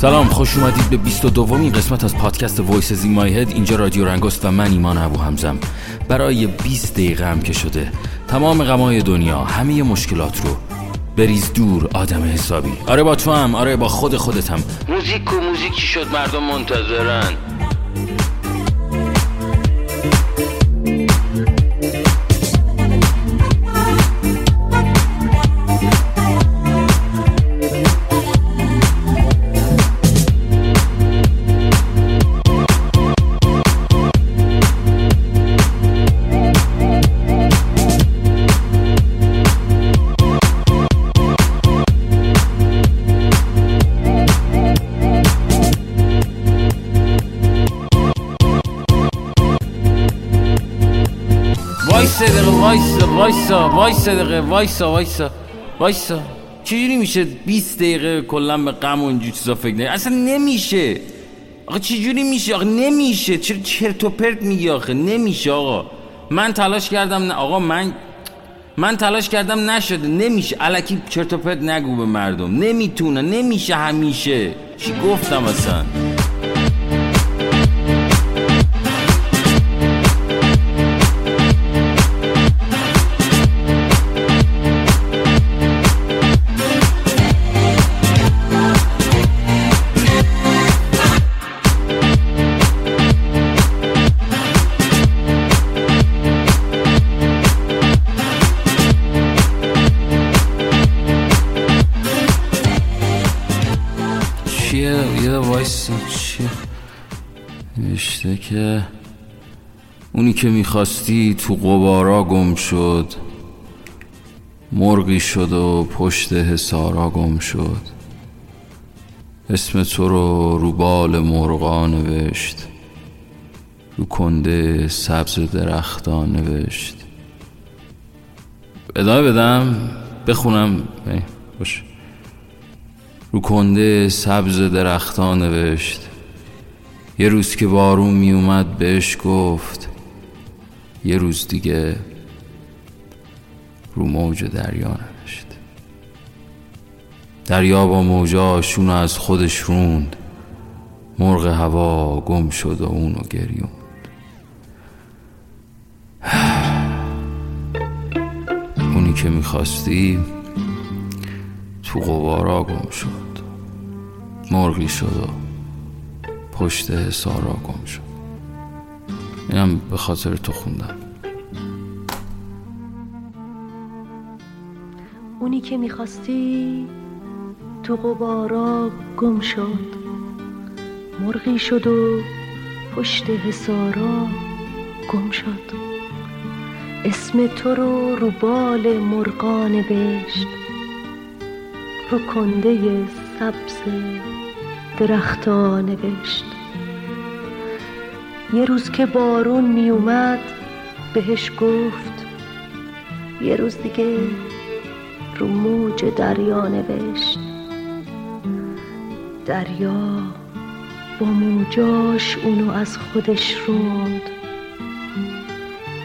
سلام خوش اومدید به 22 دومین قسمت از پادکست وایس زی مای هد اینجا رادیو رنگست و من ایمان ابو همزم برای 20 دقیقه هم که شده تمام غمای دنیا همه مشکلات رو بریز دور آدم حسابی. آره با تو هم آره با خود خودتم موزیک و موزیکی شد مردم منتظرن. وایسا وایسا دقیقه وایسا وایسا وایسا. چجوری میشه 20 دقیقه کلا به غم و اینجور چیزا فکر نکنی؟ اصلا نمیشه. آقا چجوری میشه؟ آقا نمیشه. چرا چرت و پرت میگی آخه؟ نمیشه آقا. من تلاش کردم نه آقا من من تلاش کردم نشده. نمیشه. الکی چرت و پرت نگو به مردم. نمی‌تونه. نمیشه همیشه. چی گفتم اصلا؟ چیه یه وایس چیه نوشته که اونی که می‌خواستی تو قبارا گم شد. مرغی شد و پشت حسارا گم شد. اسم تو رو رو بال مرغا نوشت. رو کنده سبز درختان نوشت. ادامه بدم؟ بخونم. ای، باش. رو کنده سبز درختان نوشت. یه روز که بارون می اومد بهش گفت یه روز دیگه رو موج دریا نوشت. دریا با موجاشون از خودش روند. مرغ هوا گم شد و اونو گریوند. اونی که می‌خواستی تو قبارا گم شد. مرغی شد و پشت حسارا گم شد. اینم به خاطر تو خوندم. اونی که می‌خواستی تو قبارا گم شد. مرغی شد و پشت حسارا گم شد. اسم تو رو رو بال مرغا نوشت رو کنده سبز درختا نوشت. یه روز که بارون می اومد بهش گفت یه روز دیگه رو موج دریا نوشت. دریا با موجاش اونو از خودش روند.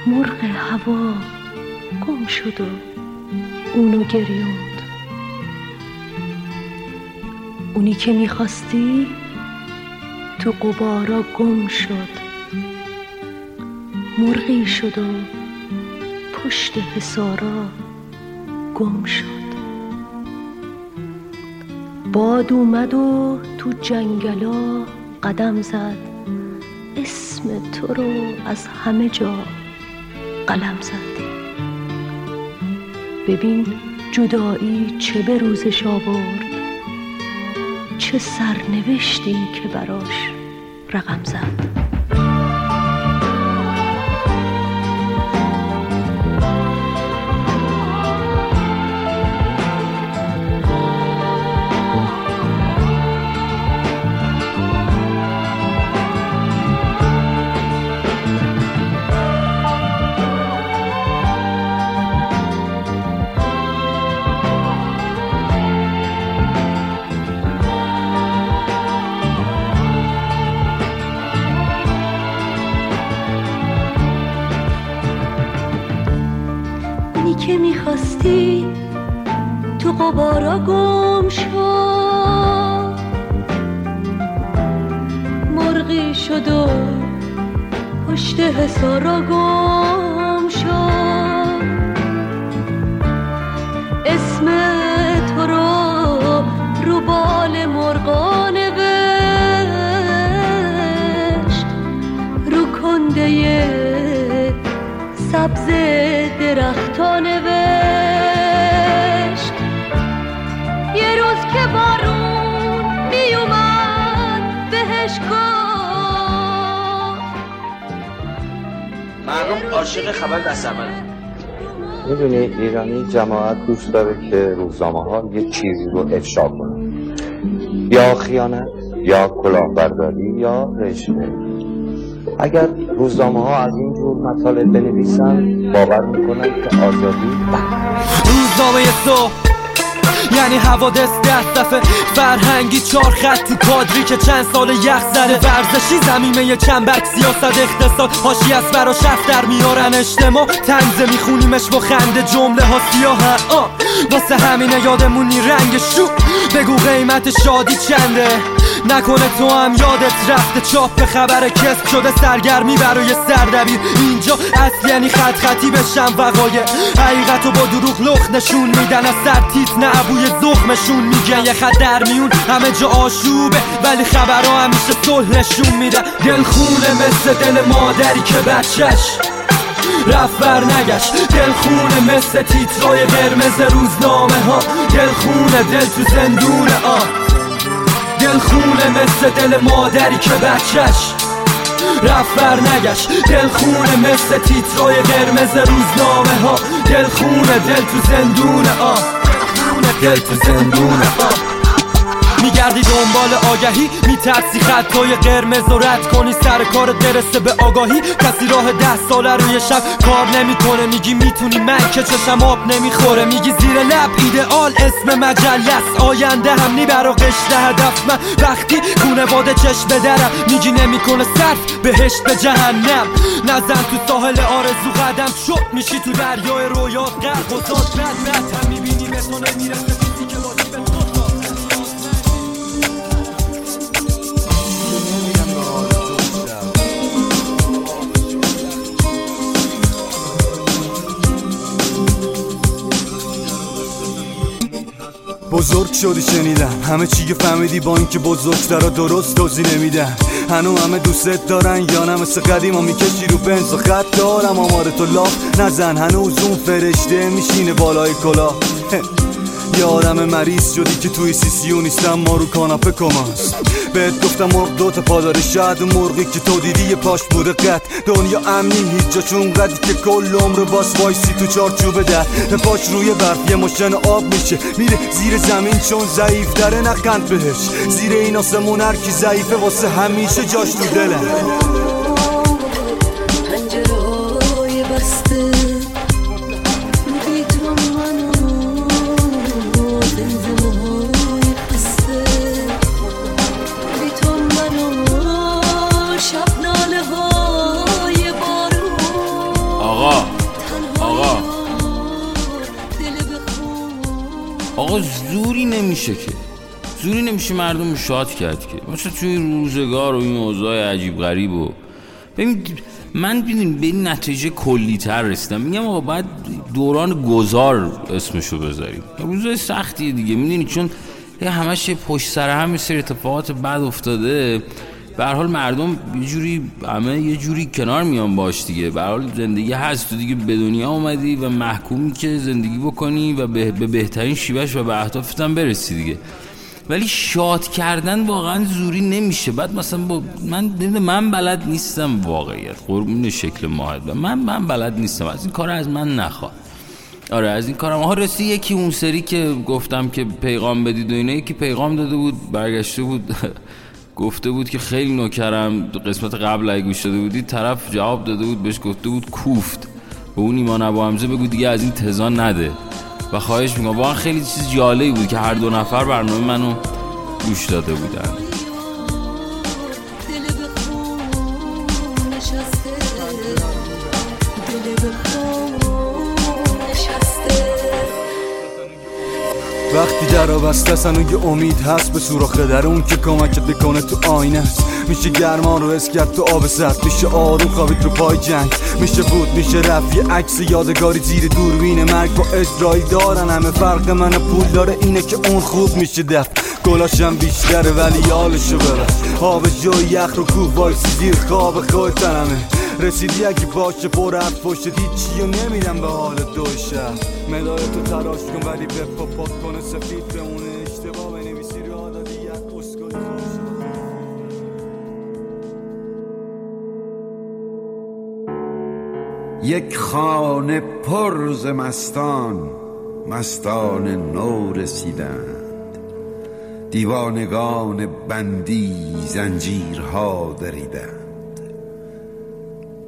مرغ هوا گم شد و اونو گریوند. اونی که می‌خواستی تو قبارا گم شد. مرغی شد و پشت حسارا گم شد. باد اومد و تو جنگلا قدم زد. اسم تو رو از همه جا قلم زد. ببین جدایی چه به روزش آورد. سرنوشتی که براش رقم زد. می‌خواستی تو قبارا گم شد مرغی شد و پشت حسارا گم شد اسم تو رو رو بال مرغا نوشت. رو کنده سبز درختان مردم عاشق خبر دست اول می‌دونی ایرانی جماعت دوست داره که روزنامه ها یه چیزی رو افشا کنن یا خیانت یا کلاهبرداری یا رشوه. اگر روزنامه ها از این جور مطالب بنویسن باور می‌کنن که آزادی روزنامه صبح یعنی حوادث ده دفعه. فرهنگی چهار خط تو کادری که چند سال یخ زده. ورزشی زمینه چنبرگ سیاست اقتصاد. هاشی از برا شف در میارن اجتماع. تنزه میخونیمش با خنده جمله ها سیاه. واسه همینه یادمونی رنگ شو بگو قیمت شادی چنده؟ نکنه تو هم یادت رفته چاپ خبر کسب شده سرگرمی برای سردبیر. اینجا اصل یعنی خط خطی بشم وقایع. حقیقت و با دروغ لخ نشون میدن. از سر تیت نه ابوی زخمشون میگن. یه خط در میون همه جا آشوبه ولی خبرها همیشه صلح نشون میدن. دلخونه مثل دل مادری که بچش رفت بر نگشت. دلخونه مثل تیترای قرمز روزنامه ها دلخونه دل تو زندونه آه دلخونه مثل دل مادری که بچش رفت بر نگشت. دلخونه مثل تیترای قرمز روزنامه ها. دلخونه دل تو زندونه آه. دل تو زندونه آه. میگردی دنبال آگهی میترسی خطای قرمز و رد کنی. سر کار درسته به آگاهی. کسی راه ده ساله روی شب کار نمی‌کنه. میگی می‌تونی من که چشم آب نمی‌خوره. میگی زیر لب ایدئال اسم مجله است آینده هم نی برا قشت هدف. من وقتی خونواده چشم بدرم میگی نمی‌کنه صرف بهشت به جهنم. نزن تو ساحل آرزو قدم. شد میشی تو دریای رویات. غرق و بد بد. هم می‌بینی به تو نمی‌رسه. بزرگ شدی شنیدم. همه چی که فهمیدی با اینکه بزرگترا درست توضیح نمیدن هنو همه دوستت دارن یا نه؟ مثل قدیما می‌کشی رو بنز و خط دارم. آمار تو لاف نزن. هنوز اون فرشته میشینه بالای کلا آدم مریض شدی که توی سیسیو نیستم ما رو کاناپه کماست. بهت گفتم مرغ دوتا پاداره شاید اون مرغی که تو دیدی پاش بوده قد. دنیا امنی هیچ جا چون قدی که کل عمر باس وایسی تو چارچوبه در. پاش روی برف یه مشن آب میشه میره زیر زمین چون ضعیف داره نخند بهش. زیر این آسمون هر کی ضعیفه واسه همیشه جاش تو دلم نمیشه که. زوری نمیشه مردم شاد کرد که. مثلا توی روزگار و این اوضاع عجیب غریب و. ببین من ببین به این نتیجه کلی تر رسیدم. میگم آقا باید دوران گذار اسمشو بذاریم. روزای سختیه دیگه. می‌دونی چون همش پشت سر هم سری اتفاقات بد افتاده. به حال مردم یه جوری همه یه جوری کنار میان باش دیگه. به حال زندگی هست تو دیگه به دنیا اومدی و محکومی که زندگی بکنی و به, به بهترین شیوهش و به اهدافت هم برسی دیگه. ولی شاد کردن واقعا زوری نمیشه. بعد مثلا با من من بلد نیستم واقعیت قربون شکل ماهد من من بلد نیستم. از این کار از من نخواه. آره از این کارم. ها رسی یکی اون سری که گفتم که پیغام بدید و اینا یکی پیغام داده بود برگشته بود. گفته بود که خیلی نوکرم قسمت قبل اگه گوش داده بودی طرف جواب داده بود بهش گفته بود کوفت. به اون ایمان ابو حمزه بگو دیگه از این تزان نده. و خواهش می‌کنم واقعا خیلی چیز جالبی بود که هر دو نفر برنامه منو گوش داده بودن. وقتی در بسته یه امید هست. به سوراخ در اون که کمکت بکنه تو آینه میشه گرما رو اسکت تو آب سرد. میشه آروم خوابید رو پای جنگ. میشه بود میشه رفت. یه عکس یادگاری زیر دوربین مرگ. با اجرایی دارن همه. فرق من پول داره اینه که اون خوب میشه دفت. گلاشم بیشتره ولی یالشو ببر آب جای یخ رو کوه وایسی زیر خواب خود تنمه رسیدی اگه باشه پر حرف پشت هیچی و نمیدم به حال دو شهر مدار تو تراش کن ولی به پاک کنه سفید بمونه. اشتباه بنویسی رو دادی اسکلی یک خانه پرز مستان مستان نو رسیدند. دیوانگان بندی زنجیرها دریدند.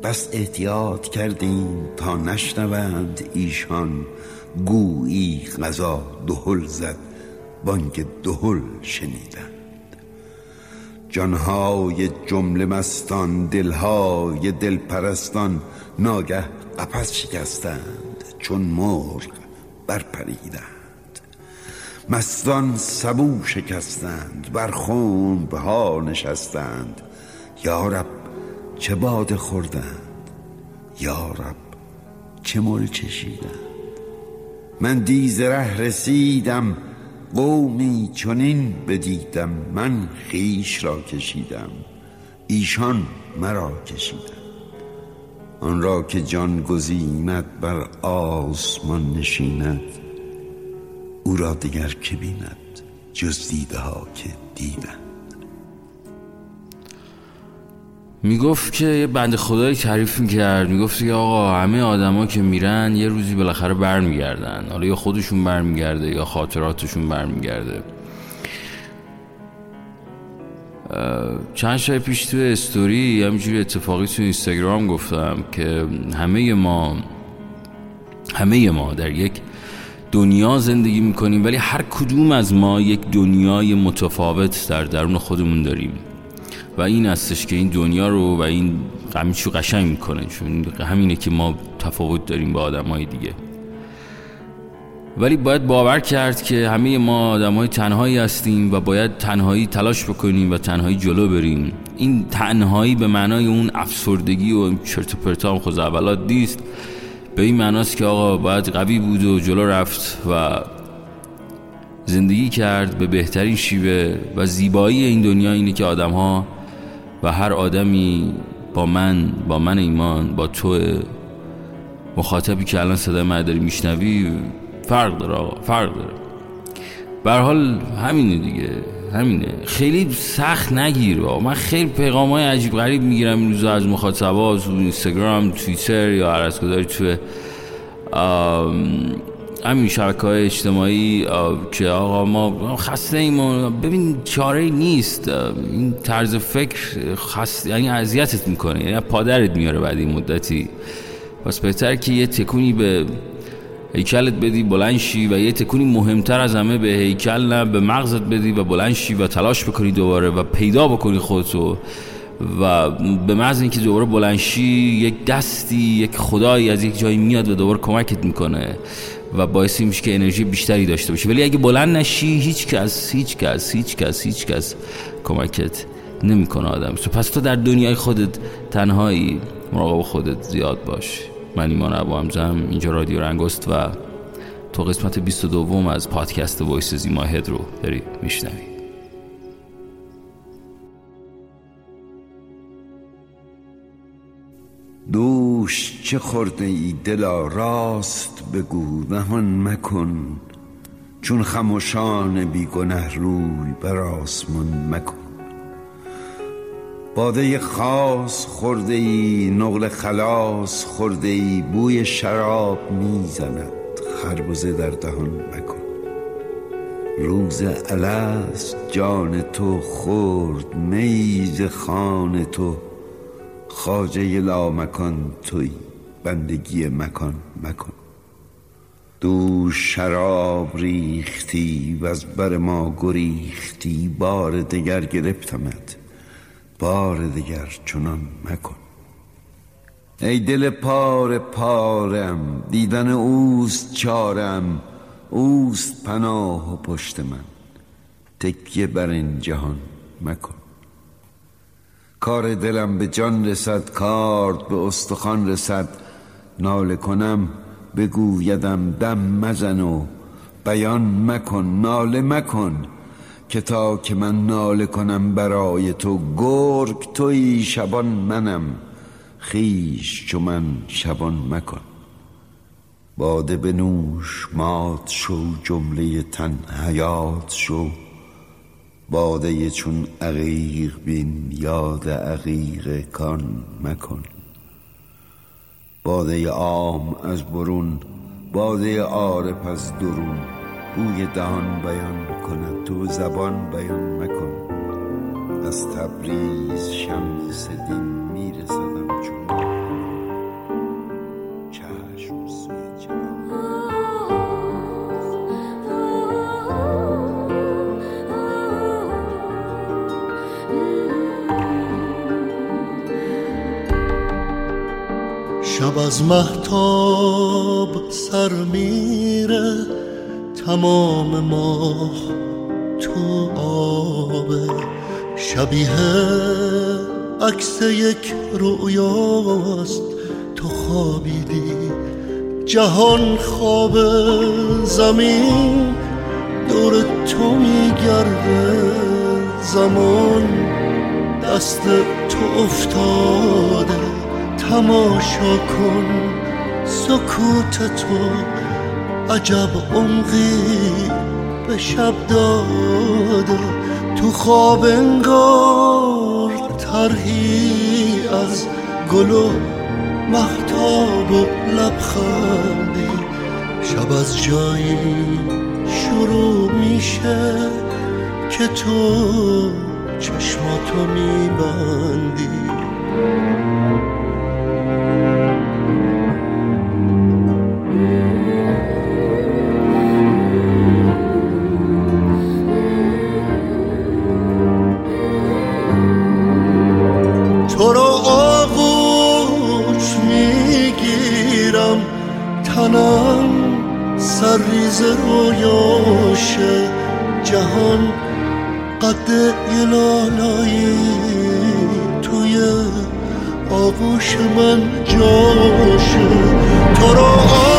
بس احتیاط کردیم تا نشنوند ایشان گویی غذا دهل زد بانگ دهل شنیدند. جانهای جمله مستان دلهای دلپرستان ناگه قفس شکستند چون مرغ برپریدند. مستان سبو شکستند بر خون ها نشستند یارب چه باده خوردند؟ یا رب چه مل چشیدند؟ من دیز ره رسیدم قومی چنین بدیدم من خیش را کشیدم ایشان مرا کشیدند. آن را که جان گزیند بر آسمان نشیند او را دیگر که بیند جز دیده ها که دیدند. می‌گفت که یه بند خدایی تعریف می‌کرد. می‌گفت که آقا همه آدما که میرن یه روزی بالاخره برمیگردن. حالا یا خودشون برمیگرده یا خاطراتشون برمیگرده. چند شای پیش تو استوری همینجوری اتفاقی تو اینستاگرام گفتم که همه ما همه ما در یک دنیا زندگی می‌کنیم ولی هر کدوم از ما یک دنیای متفاوت در درون خودمون داریم. و این هستش که این دنیا رو و این همیشو قشنگ می‌کنه. چون همینه که ما تفاوت داریم با آدم های دیگه. ولی باید باور کرد که همه ما آدم های تنهایی هستیم و باید تنهایی تلاش بکنیم و تنهایی جلو بریم. این تنهایی به معنای اون افسردگی و چرت و پرتا هم خود اولات نیست. به این معناست که آقا باید قوی بود و جلو رفت و زندگی کرد به بهترین شیوه و زیبایی این دنیا اینه که آدم ها و هر آدمی با من با من ایمان با تو مخاطبی که الان صدای من داری میشنوی فرق داره آقا فرق داره بر حال همینه دیگه همینه خیلی سخت نگیر با. من خیلی پیغام های عجیب غریب می‌گیرم این روزا از مخاطبا تو اینستاگرام توییتر یا هر از تو همین شبکه های اجتماعی که آقا ما خسته ایم ببین چاره نیست. این طرز فکر خست یعنی اذیتت می‌کنه یعنی پادرت میاره بعد این مدتی. پس بهتر که یه تکونی به هیکلت بدی بلند شی و یه تکونی مهمتر از همه به هیکل نه به مغزت بدی و بلند شی و تلاش بکنی دوباره و پیدا بکنی خودتو. و به محض اینکه دوباره بلنشی یک دستی یک خدایی از یک جایی میاد و دوباره کمکت می‌کنه. و باعثی میشه که انرژی بیشتری داشته باشی ولی اگه بلند نشی هیچ کس هیچ کس هیچ کس هیچ کس کمکت نمی‌کنه آدم. پس تو در دنیای خودت تنهایی مراقب خودت زیاد باش. من ایمان ابو همزم اینجا رادیو رنگست و تو قسمت 22 از پادکست وایس زیما هد رو داری میشنوی. دوش چه خورده ای دلا راست بگو نهان مکن چون خموشان بیگنه روی بر آسمان مکن. باده خاص خورده ای نقل خلاص خورده ای بوی شراب می‌زند خربزه در دهان مکن. روز الست جان تو خورد میز خان تو خاجه لا مکان توی بندگی مکان مکن. دو شراب ریختی و از بر ما گریختی بار دگر گرفتمت بار دگر چنان مکن. ای دل پار پارم دیدن اوست چارم اوست پناه و پشت من. تکیه بر این جهان مکن. کار دلم به جان رسد کارد به استخوان رسد. ناله کنم بگویدم دم مزن و بیان مکن ناله مکن که تا که من ناله کنم برای تو گرگ توی شبان منم خیش چو من شبان مکن. باده به نوش مات شو جمله تن حیات شو. باده چون عقیق بین یاد عقیق کان مکن. باده عام از برون باده عارف از درون. بوی دهان بیان کند تو زبان بیان مکن. از تبریز شمس دین. از محتاب سر میره تمام ماه تو آبه شبیه عکس یک رویاست تو خوابیدی. جهان خواب زمین دور تو میگرده زمان. دست تو افتاده. تماشا کن. سکوت تو عجب عمقی به شب داده تو خواب انگار ترهی از گل و محتاب و لبخندی. شب از جایی شروع میشه که تو چشماتو میبندی. تو رو آغوش می‌گیرم تنم سرریز رویاشه جهان قد یه لالایی توی آغوش من جاشه تو رو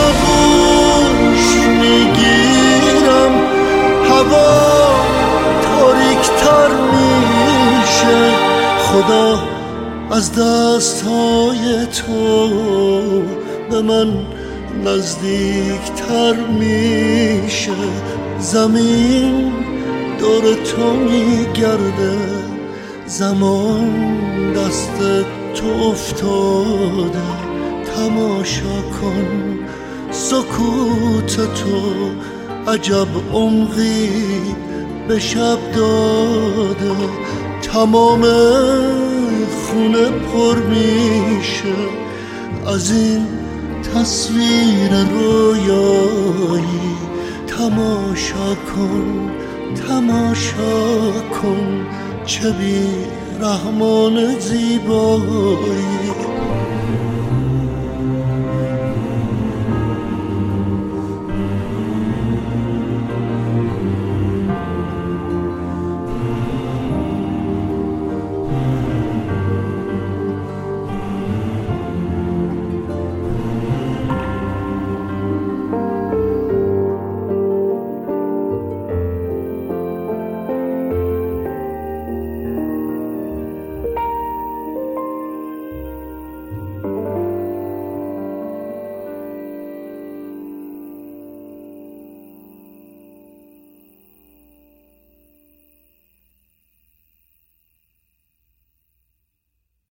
آغوش می‌گیرم. هوا تاریکتر میشه. خدا از دستهای تو به من نزدیکتر میشه. زمین دور تو میگرده زمان دست تو افتاده تماشا کن. سکوت تو عجب عمقی به شب داده. تمام خونه پر میشه از این تصویر رویایی. تماشا کن تماشا کن. چه بی رحمان زیبایی.